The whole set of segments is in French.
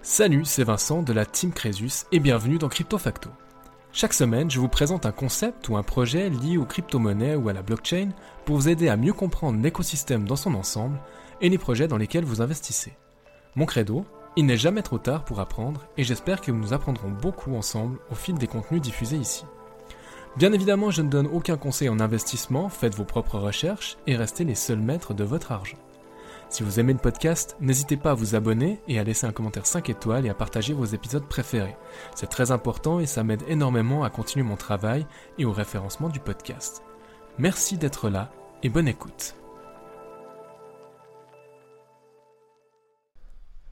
Salut, c'est Vincent de la Team Crésus et bienvenue dans Crypto Facto. Chaque semaine, je vous présente un concept ou un projet lié aux crypto-monnaies ou à la blockchain pour vous aider à mieux comprendre l'écosystème dans son ensemble et les projets dans lesquels vous investissez. Mon credo, il n'est jamais trop tard pour apprendre et j'espère que nous apprendrons beaucoup ensemble au fil des contenus diffusés ici. Bien évidemment, je ne donne aucun conseil en investissement, faites vos propres recherches et restez les seuls maîtres de votre argent. Si vous aimez le podcast, n'hésitez pas à vous abonner et à laisser un commentaire 5 étoiles et à partager vos épisodes préférés. C'est très important et ça m'aide énormément à continuer mon travail et au référencement du podcast. Merci d'être là et bonne écoute.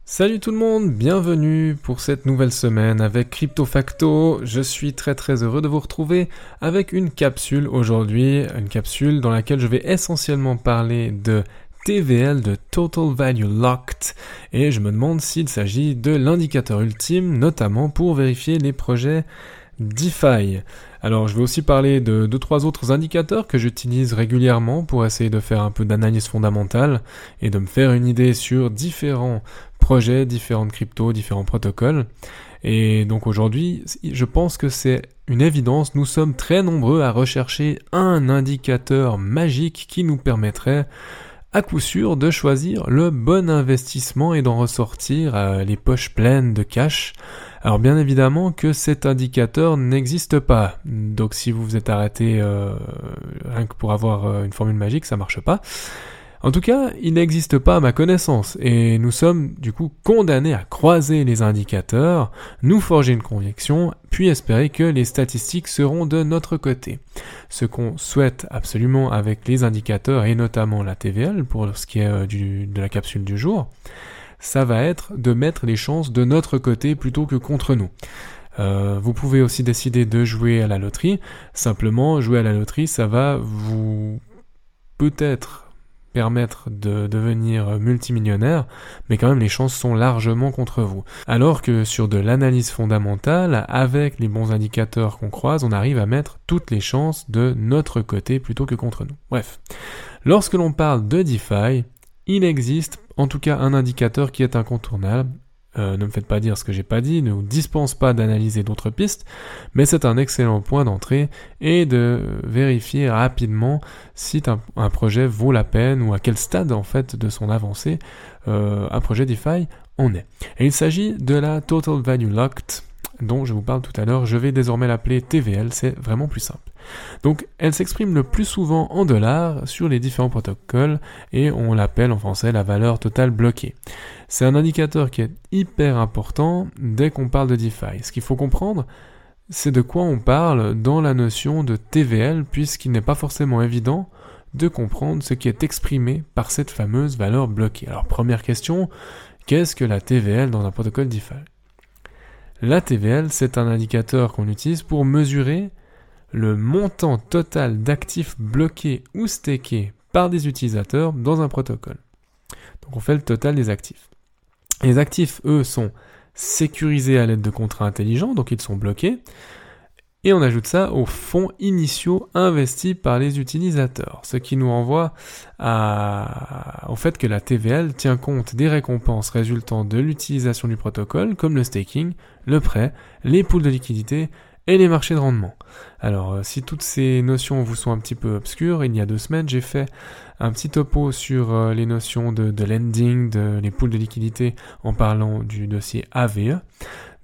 Salut tout le monde, bienvenue pour cette nouvelle semaine avec Crypto Facto. Je suis très très heureux de vous retrouver avec une capsule aujourd'hui, une capsule dans laquelle je vais essentiellement parler de TVL de Total Value Locked et je me demande s'il s'agit de l'indicateur ultime notamment pour vérifier les projets DeFi. Alors je vais aussi parler de deux trois autres indicateurs que j'utilise régulièrement pour essayer de faire un peu d'analyse fondamentale et de me faire une idée sur différents projets, différentes cryptos, différents protocoles. Et donc aujourd'hui, je pense que c'est une évidence, nous sommes très nombreux à rechercher un indicateur magique qui nous permettrait à coup sûr de choisir le bon investissement et d'en ressortir euh, les poches pleines de cash. Alors bien évidemment que cet indicateur n'existe pas. Donc si vous vous êtes arrêté euh, rien que pour avoir euh, une formule magique, ça marche pas. En tout cas, il n'existe pas à ma connaissance, et nous sommes du coup condamnés à croiser les indicateurs, nous forger une conviction, puis espérer que les statistiques seront de notre côté. Ce qu'on souhaite absolument avec les indicateurs, et notamment la TVL pour ce qui est euh, de la capsule du jour, ça va être de mettre les chances de notre côté plutôt que contre nous. Euh, vous pouvez aussi décider de jouer à la loterie. Simplement, jouer à la loterie, ça va vous peut-être de devenir multimillionnaire, mais quand même les chances sont largement contre vous. Alors que sur de l'analyse fondamentale, avec les bons indicateurs qu'on croise, on arrive à mettre toutes les chances de notre côté plutôt que contre nous. Bref, lorsque l'on parle de DeFi, il existe en tout cas un indicateur qui est incontournable, euh, ne me faites pas dire ce que j'ai pas dit, ne vous dispense pas d'analyser d'autres pistes, mais c'est un excellent point d'entrée et de vérifier rapidement si un, projet vaut la peine ou à quel stade en fait de son avancée euh, un projet DeFi en est. Il s'agit de la Total Value Locked dont je vous parle tout à l'heure, je vais désormais l'appeler TVL, c'est vraiment plus simple. Donc elle s'exprime le plus souvent en dollars sur les différents protocoles et on l'appelle en français la valeur totale bloquée. C'est un indicateur qui est hyper important dès qu'on parle de DeFi. Ce qu'il faut comprendre, c'est de quoi on parle dans la notion de TVL puisqu'il n'est pas forcément évident de comprendre ce qui est exprimé par cette fameuse valeur bloquée. Alors première question, qu'est-ce que la TVL dans un protocole DeFi? La TVL, c'est un indicateur qu'on utilise pour mesurer le montant total d'actifs bloqués ou stakés par des utilisateurs dans un protocole. Donc on fait le total des actifs. Les actifs, eux, sont sécurisés à l'aide de contrats intelligents, donc ils sont bloqués. Et on ajoute ça aux fonds initiaux investis par les utilisateurs, ce qui nous renvoie au fait que la TVL tient compte des récompenses résultant de l'utilisation du protocole, comme le staking, le prêt, les poules de liquidité et les marchés de rendement. Alors, euh, si toutes ces notions vous sont un petit peu obscures, il y a deux semaines, j'ai fait un petit topo sur euh, les notions de, lending, de les poules de liquidité en parlant du dossier AVE.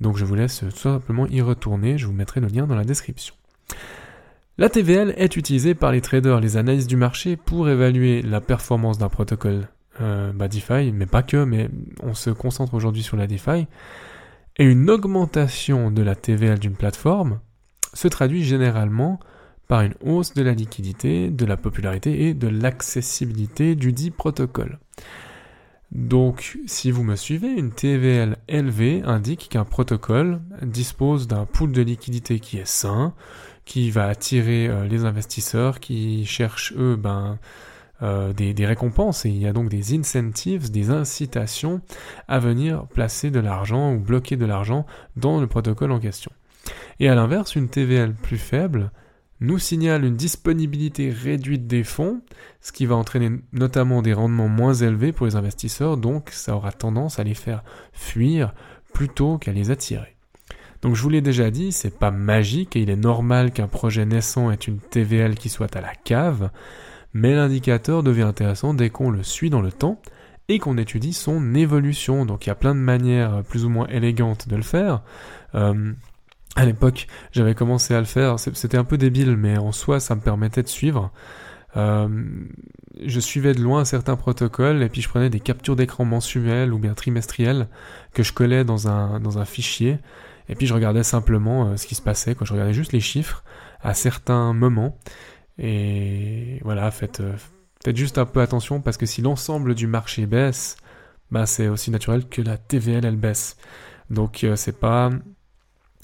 Donc je vous laisse tout simplement y retourner, je vous mettrai le lien dans la description. La TVL est utilisée par les traders, les analystes du marché pour évaluer la performance d'un protocole euh, bah DeFi, mais pas que, mais on se concentre aujourd'hui sur la DeFi. Et une augmentation de la TVL d'une plateforme se traduit généralement par une hausse de la liquidité, de la popularité et de l'accessibilité du dit protocole. Donc, si vous me suivez, une TVL élevée indique qu'un protocole dispose d'un pool de liquidité qui est sain, qui va attirer euh, les investisseurs qui cherchent, eux, ben, euh, des, des, récompenses et il y a donc des incentives, des incitations à venir placer de l'argent ou bloquer de l'argent dans le protocole en question. Et à l'inverse, une TVL plus faible nous signale une disponibilité réduite des fonds, ce qui va entraîner notamment des rendements moins élevés pour les investisseurs, donc ça aura tendance à les faire fuir plutôt qu'à les attirer. Donc je vous l'ai déjà dit, c'est pas magique et il est normal qu'un projet naissant ait une TVL qui soit à la cave, mais l'indicateur devient intéressant dès qu'on le suit dans le temps et qu'on étudie son évolution. Donc il y a plein de manières plus ou moins élégantes de le faire. Euh, à l'époque, j'avais commencé à le faire, c'était un peu débile, mais en soi, ça me permettait de suivre. Euh, je suivais de loin certains protocoles et puis je prenais des captures d'écran mensuelles ou bien trimestrielles que je collais dans un, dans un fichier et puis je regardais simplement euh, ce qui se passait, je regardais juste les chiffres à certains moments. Et voilà, faites, euh, faites juste un peu attention parce que si l'ensemble du marché baisse, bah c'est aussi naturel que la TVL elle baisse. Donc c'est pas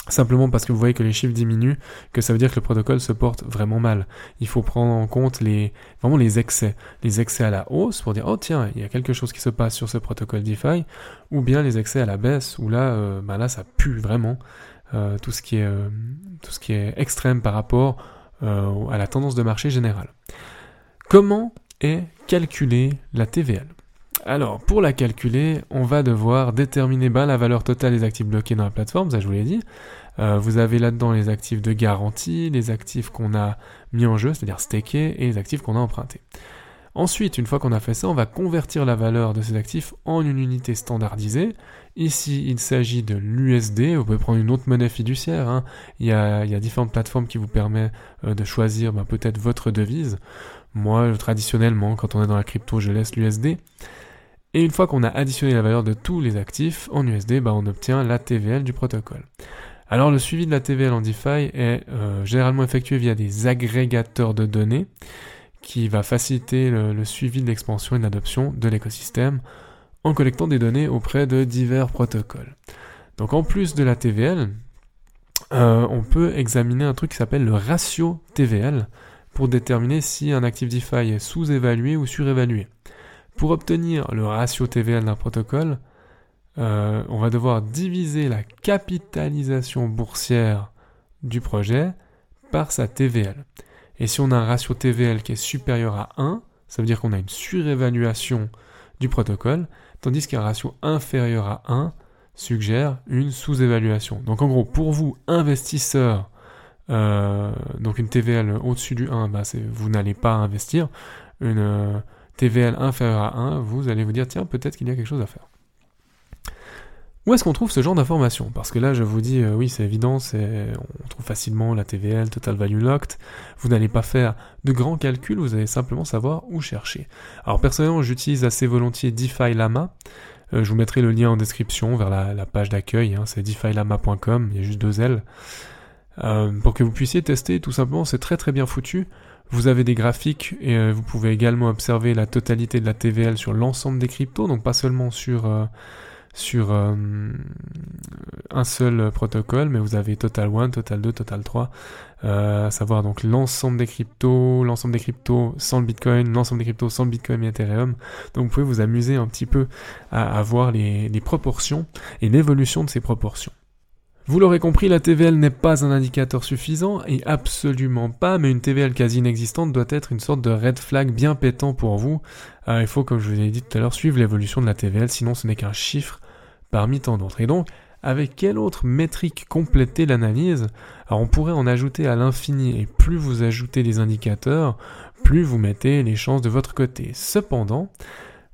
simplement parce que vous voyez que les chiffres diminuent, que ça veut dire que le protocole se porte vraiment mal. Il faut prendre en compte les, vraiment les excès. Les excès à la hausse pour dire, oh tiens, il y a quelque chose qui se passe sur ce protocole DeFi, ou bien les excès à la baisse, où là, euh, bah là, ça pue vraiment. Euh, tout ce qui est, euh, tout ce qui est extrême par rapport à la tendance de marché générale. Comment est calculée la TVL alors, pour la calculer, on va devoir déterminer bah, la valeur totale des actifs bloqués dans la plateforme, ça je vous l'ai dit. Euh, vous avez là-dedans les actifs de garantie, les actifs qu'on a mis en jeu, c'est-à-dire stakés, et les actifs qu'on a empruntés. Ensuite, une fois qu'on a fait ça, on va convertir la valeur de ces actifs en une unité standardisée. Ici, il s'agit de l'USD. Vous pouvez prendre une autre monnaie fiduciaire. Hein. Il, y a, différentes plateformes qui vous permettent euh, de choisir bah, peut-être votre devise. Moi, traditionnellement, quand on est dans la crypto, je laisse l'USD. Et une fois qu'on a additionné la valeur de tous les actifs en USD, bah, on obtient la TVL du protocole. Alors le suivi de la TVL en DeFi est euh, généralement effectué via des agrégateurs de données qui va faciliter le, suivi de l'expansion et de l'adoption de l'écosystème en collectant des données auprès de divers protocoles. Donc en plus de la TVL, euh, on peut examiner un truc qui s'appelle le ratio TVL pour déterminer si un actif DeFi est sous-évalué ou surévalué. Pour obtenir le ratio TVL d'un protocole, euh, on va devoir diviser la capitalisation boursière du projet par sa TVL. Et si on a un ratio TVL qui est supérieur à 1, ça veut dire qu'on a une surévaluation du protocole, tandis qu'un ratio inférieur à 1 suggère une sous-évaluation. Donc en gros, pour vous, investisseurs, euh, donc une TVL au-dessus du 1, bah vous n'allez pas investir. Euh, TVL inférieur à 1, vous allez vous dire, tiens, peut-être qu'il y a quelque chose à faire. Où est-ce qu'on trouve ce genre d'informations? Parce que là, je vous dis, euh, oui, c'est évident, on trouve facilement la TVL, Total Value Locked. Vous n'allez pas faire de grands calculs, vous allez simplement savoir où chercher. Alors personnellement, j'utilise assez volontiers DeFi Lama. Euh, je vous mettrai le lien en description vers la, page d'accueil, hein, c'est defilama.com, il y a juste deux L. Euh, pour que vous puissiez tester, tout simplement, c'est très très bien foutu. Vous avez des graphiques et euh, vous pouvez également observer la totalité de la TVL sur l'ensemble des cryptos, donc pas seulement sur, euh, sur euh, un seul protocole, mais vous avez Total 1, Total 2, Total 3, à savoir donc l'ensemble des cryptos, l'ensemble des cryptos sans le Bitcoin, l'ensemble des cryptos sans le Bitcoin et Ethereum. Donc vous pouvez vous amuser un petit peu à, à voir les, les proportions et l'évolution de ces proportions. Vous l'aurez compris, la TVL n'est pas un indicateur suffisant, et absolument pas, mais une TVL quasi inexistante doit être une sorte de red flag bien pétant pour vous. Euh, il faut, comme je vous ai dit tout à l'heure, suivre l'évolution de la TVL, sinon ce n'est qu'un chiffre parmi tant d'autres. Et donc, avec quelle autre métrique compléter l'analyse? Alors on pourrait en ajouter à l'infini, et plus vous ajoutez des indicateurs, plus vous mettez les chances de votre côté. Cependant,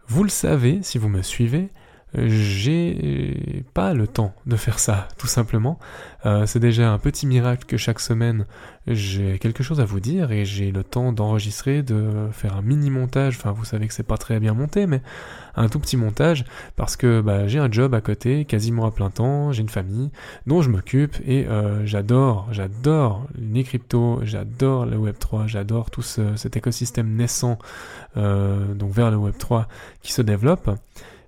vous le savez si vous me suivez, j'ai pas le temps de faire ça, tout simplement. Euh, c'est déjà un petit miracle que chaque semaine j'ai quelque chose à vous dire et j'ai le temps d'enregistrer, de faire un mini montage. Enfin, vous savez que c'est pas très bien monté, mais un tout petit montage parce que bah, j'ai un job à côté, quasiment à plein temps, j'ai une famille dont je m'occupe et euh, j'adore, j'adore les cryptos, j'adore le Web 3, j'adore tout cet écosystème naissant euh, donc vers le Web 3 qui se développe.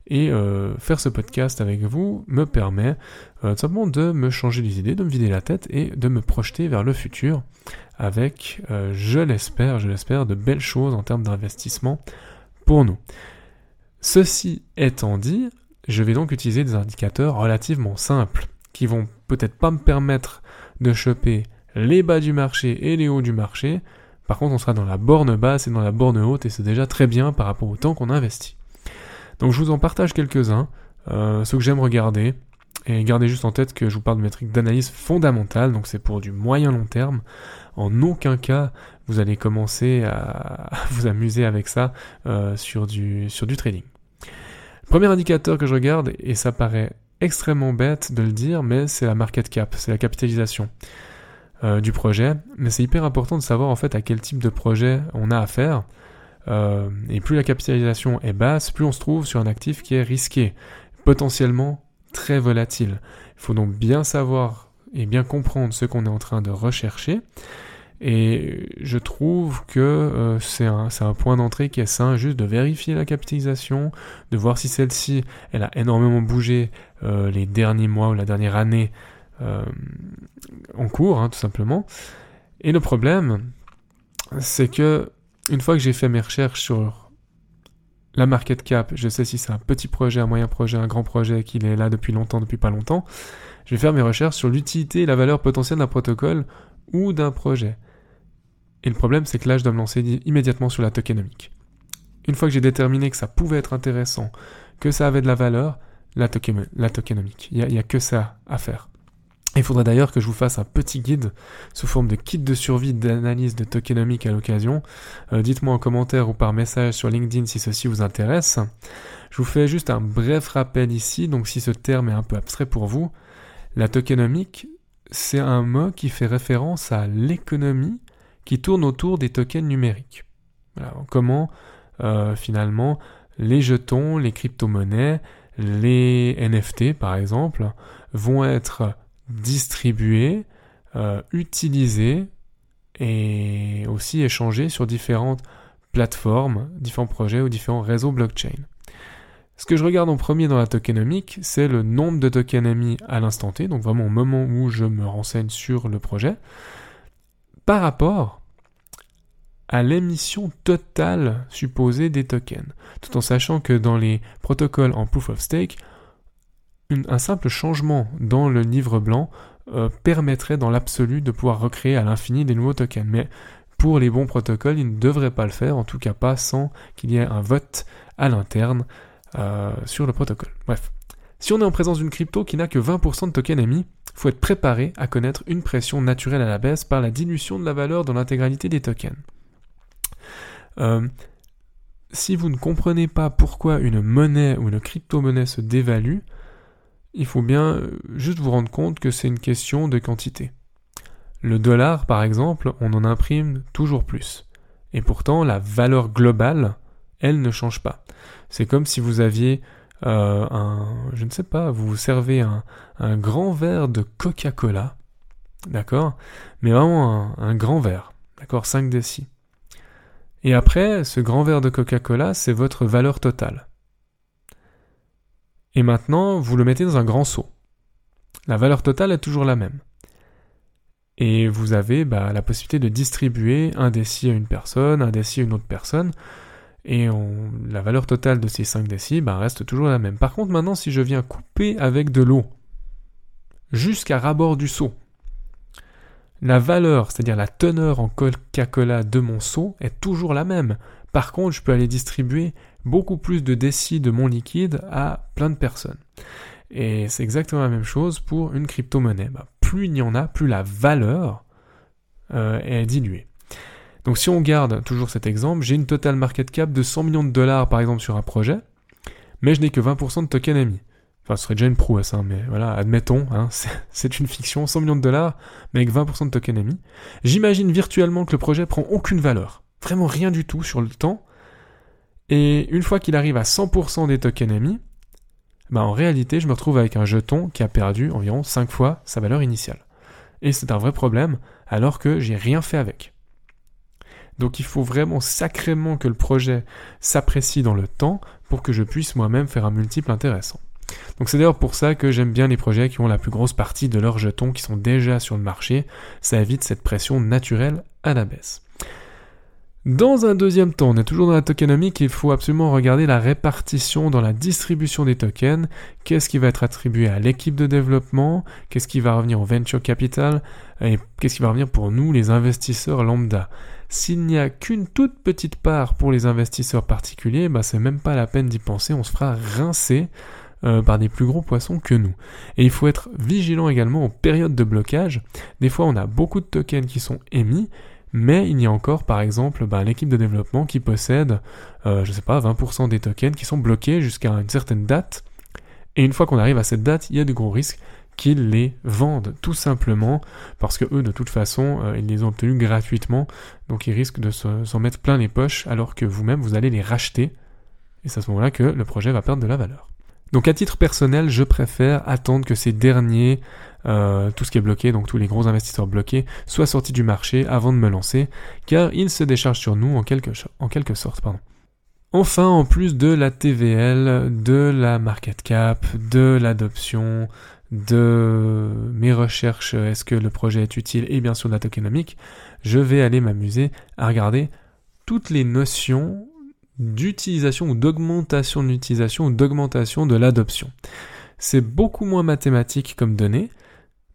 Et euh, faire ce podcast avec vous me permet euh, simplement de me changer les idées, de me vider la tête et de me projeter vers le futur avec, euh, je l'espère, je l'espère, de belles choses en termes d'investissement pour nous. Ceci étant dit, je vais donc utiliser des indicateurs relativement simples qui vont peut-être pas me permettre de choper les bas du marché et les hauts du marché. Par contre, on sera dans la borne basse et dans la borne haute et c'est déjà très bien par rapport au temps qu'on investit. Donc je vous en partage quelques-uns, euh, ceux que j'aime regarder, Et gardez juste en tête que je vous parle de métriques d'analyse fondamentale, donc c'est pour du moyen long terme. En aucun cas, vous allez commencer à vous amuser avec ça euh, sur, du, sur du trading. Premier indicateur que je regarde, et ça paraît extrêmement bête de le dire, mais c'est la market cap, c'est la capitalisation euh, du projet. Mais c'est hyper important de savoir en fait à quel type de projet on a affaire. Euh, et plus la capitalisation est basse, plus on se trouve sur un actif qui est risqué, potentiellement très volatile. Il faut donc bien savoir et bien comprendre ce qu'on est en train de rechercher. Et je trouve que euh, c'est un, un, point d'entrée qui est sain, juste de vérifier la capitalisation, de voir si celle-ci, elle a énormément bougé euh, les derniers mois ou la dernière année euh, en cours, hein, tout simplement. Et le problème, c'est que une fois que j'ai fait mes recherches sur la market cap, je sais si c'est un petit projet, un moyen projet, un grand projet, qu'il est là depuis longtemps, depuis pas longtemps, je vais faire mes recherches sur l'utilité et la valeur potentielle d'un protocole ou d'un projet. Et le problème, c'est que là, je dois me lancer immédiatement sur la tokenomique. Une fois que j'ai déterminé que ça pouvait être intéressant, que ça avait de la valeur, la, tokenomique. Il n'y a, que ça à faire. Il faudrait d'ailleurs que je vous fasse un petit guide sous forme de kit de survie d'analyse de tokenomique à l'occasion. Euh, dites-moi en commentaire ou par message sur LinkedIn si ceci vous intéresse. Je vous fais juste un bref rappel ici, donc si ce terme est un peu abstrait pour vous, la tokenomique, c'est un mot qui fait référence à l'économie qui tourne autour des tokens numériques. comment euh, finalement les jetons, les crypto-monnaies, les NFT par exemple, vont être distribués, euh, utilisés et aussi échangés sur différentes plateformes, différents projets ou différents réseaux blockchain. Ce que je regarde en premier dans la tokenomique, c'est le nombre de tokens émis à l'instant T, donc vraiment au moment où je me renseigne sur le projet par rapport à l'émission totale supposée des tokens, tout en sachant que dans les protocoles en proof of stake, un simple changement dans le livre blanc euh, permettrait dans l'absolu de pouvoir recréer à l'infini des nouveaux tokens. Mais pour les bons protocoles, il ne devrait pas le faire, en tout cas pas sans qu'il y ait un vote à l'interne euh, sur le protocole. Bref. Si on est en présence d'une crypto qui n'a que 20% de tokens émis, faut être préparé à connaître une pression naturelle à la baisse par la dilution de la valeur dans l'intégralité des tokens. Euh, si vous ne comprenez pas pourquoi une monnaie ou une crypto-monnaie se dévalue, il faut bien euh, juste vous rendre compte que c'est une question de quantité. Le dollar, par exemple, on en imprime toujours plus. Et pourtant, la valeur globale, elle ne change pas. C'est comme si vous aviez euh, un, je ne sais pas, vous servez un, un grand verre de Coca-Cola, d'accord? Mais vraiment un, grand verre, d'accord? 5 décis. Et après, ce grand verre de Coca-Cola, c'est votre valeur totale. Et maintenant, vous le mettez dans un grand seau. La valeur totale est toujours la même. Et vous avez bah, la possibilité de distribuer un déci à une personne, un déci à une autre personne, et la valeur totale de ces 5 décis bah, reste toujours la même. Par contre, maintenant, si je viens couper avec de l'eau jusqu'à rabord du seau, la valeur, c'est-à-dire la teneur en Coca-Cola de mon seau, est toujours la même. Par contre, je peux aller distribuer beaucoup plus de décis de mon liquide à plein de personnes. Et c'est exactement la même chose pour une crypto-monnaie. Bah, plus il y en a, plus la valeur euh, est diluée. Donc si on garde toujours cet exemple, j'ai une total market cap de 100 millions de dollars par exemple sur un projet, mais je n'ai que 20% de token émis. Enfin, ce serait déjà une prouesse, hein, mais voilà, admettons, hein, c'est une fiction, 100 millions de dollars, mais avec 20% de token émis. J'imagine virtuellement que le projet prend aucune valeur, vraiment rien du tout sur le temps, et une fois qu'il arrive à 100% des tokens émis, bah en réalité, je me retrouve avec un jeton qui a perdu environ 5 fois sa valeur initiale. Et c'est un vrai problème, alors que j'ai rien fait avec. Donc il faut vraiment sacrément que le projet s'apprécie dans le temps pour que je puisse moi-même faire un multiple intéressant. Donc c'est d'ailleurs pour ça que j'aime bien les projets qui ont la plus grosse partie de leurs jetons qui sont déjà sur le marché. Ça évite cette pression naturelle à la baisse. Dans un deuxième temps, on est toujours dans la tokenomique, il faut absolument regarder la répartition dans la distribution des tokens. Qu'est-ce qui va être attribué à l'équipe de développement? Qu'est-ce qui va revenir au venture capital? Et qu'est-ce qui va revenir pour nous, les investisseurs lambda? S'il n'y a qu'une toute petite part pour les investisseurs particuliers, bah c'est même pas la peine d'y penser, on se fera rincer euh, par des plus gros poissons que nous. Et il faut être vigilant également aux périodes de blocage. Des fois, on a beaucoup de tokens qui sont émis, mais il y a encore, par exemple, bah, l'équipe de développement qui possède, euh, je sais pas, 20% des tokens qui sont bloqués jusqu'à une certaine date. Et une fois qu'on arrive à cette date, il y a de gros risques qu'ils les vendent tout simplement parce que eux de toute façon euh, ils les ont obtenus gratuitement donc ils risquent de s'en mettre plein les poches alors que vous-même vous allez les racheter et c'est à ce moment-là que le projet va perdre de la valeur. Donc à titre personnel, je préfère attendre que ces derniers, euh, tout ce qui est bloqué, donc tous les gros investisseurs bloqués, soient sortis du marché avant de me lancer, car ils se déchargent sur nous en quelque, en quelque sorte. Pardon. Enfin, en plus de la TVL, de la market cap, de l'adoption, de mes recherches, est-ce que le projet est utile, et bien sûr de la tokenomique, je vais aller m'amuser à regarder toutes les notions d'utilisation ou d'augmentation de l'utilisation ou d'augmentation de l'adoption. C'est beaucoup moins mathématique comme données,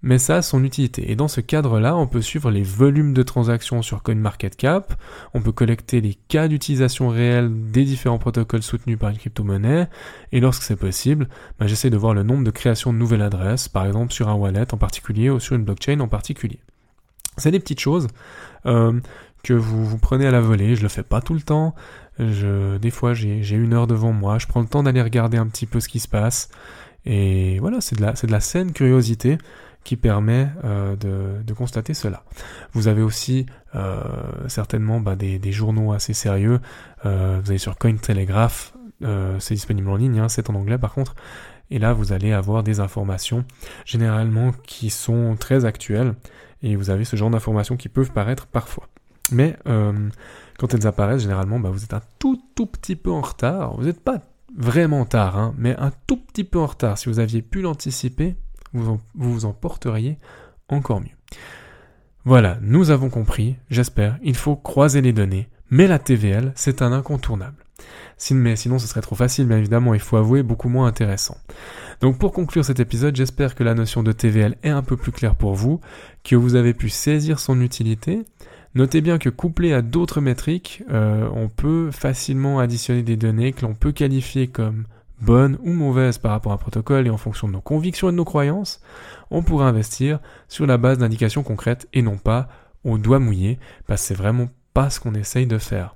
mais ça a son utilité. Et dans ce cadre-là, on peut suivre les volumes de transactions sur CoinMarketCap, on peut collecter les cas d'utilisation réelle des différents protocoles soutenus par une crypto-monnaie, et lorsque c'est possible, bah, j'essaie de voir le nombre de créations de nouvelles adresses, par exemple sur un wallet en particulier ou sur une blockchain en particulier. C'est des petites choses euh, que vous, vous prenez à la volée, je le fais pas tout le temps, je, des fois, j'ai une heure devant moi, je prends le temps d'aller regarder un petit peu ce qui se passe. Et voilà, c'est de la, de la saine curiosité qui permet euh, de, constater cela. Vous avez aussi euh, certainement bah, des, journaux assez sérieux. Euh, vous allez sur Cointelegraph, c'est disponible en ligne, hein, c'est en anglais par contre. Et là, vous allez avoir des informations généralement qui sont très actuelles. Et vous avez ce genre d'informations qui peuvent paraître parfois. Mais euh, quand elles apparaissent, généralement, bah, vous êtes un tout tout petit peu en retard. Vous n'êtes pas vraiment tard, hein, mais un tout petit peu en retard. Si vous aviez pu l'anticiper, vous, vous en porteriez encore mieux. Voilà, nous avons compris, j'espère, il faut croiser les données, mais la TVL, c'est un incontournable. Sinon, ce serait trop facile, bien évidemment, il faut avouer, beaucoup moins intéressant. Donc pour conclure cet épisode, j'espère que la notion de TVL est un peu plus claire pour vous, que vous avez pu saisir son utilité, Notez bien que couplé à d'autres métriques, euh, on peut facilement additionner des données que l'on peut qualifier comme bonnes ou mauvaises par rapport à un protocole et en fonction de nos convictions et de nos croyances, on pourra investir sur la base d'indications concrètes et non pas au doigt mouillé, parce que c'est vraiment pas ce qu'on essaye de faire.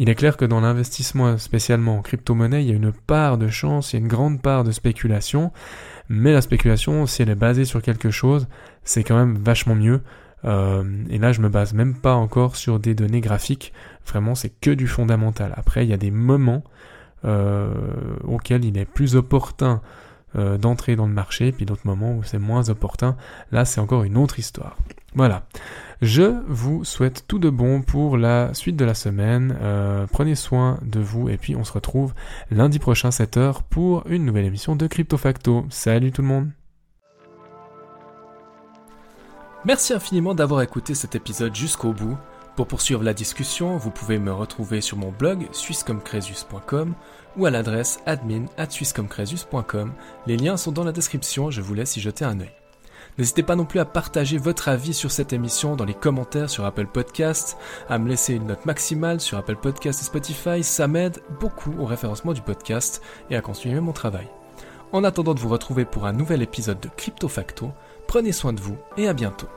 Il est clair que dans l'investissement spécialement en crypto-monnaie, il y a une part de chance, il y a une grande part de spéculation, mais la spéculation, si elle est basée sur quelque chose, c'est quand même vachement mieux euh, et là, je me base même pas encore sur des données graphiques. Vraiment, c'est que du fondamental. Après, il y a des moments euh, auxquels il est plus opportun euh, d'entrer dans le marché, puis d'autres moments où c'est moins opportun. Là, c'est encore une autre histoire. Voilà. Je vous souhaite tout de bon pour la suite de la semaine. Euh, prenez soin de vous et puis on se retrouve lundi prochain 7h pour une nouvelle émission de Crypto Facto. Salut tout le monde Merci infiniment d'avoir écouté cet épisode jusqu'au bout. Pour poursuivre la discussion, vous pouvez me retrouver sur mon blog suissecomcresus.com ou à l'adresse admin at Les liens sont dans la description, je vous laisse y jeter un œil. N'hésitez pas non plus à partager votre avis sur cette émission dans les commentaires sur Apple Podcast, à me laisser une note maximale sur Apple Podcast et Spotify, ça m'aide beaucoup au référencement du podcast et à continuer mon travail. En attendant de vous retrouver pour un nouvel épisode de Crypto Facto, prenez soin de vous et à bientôt.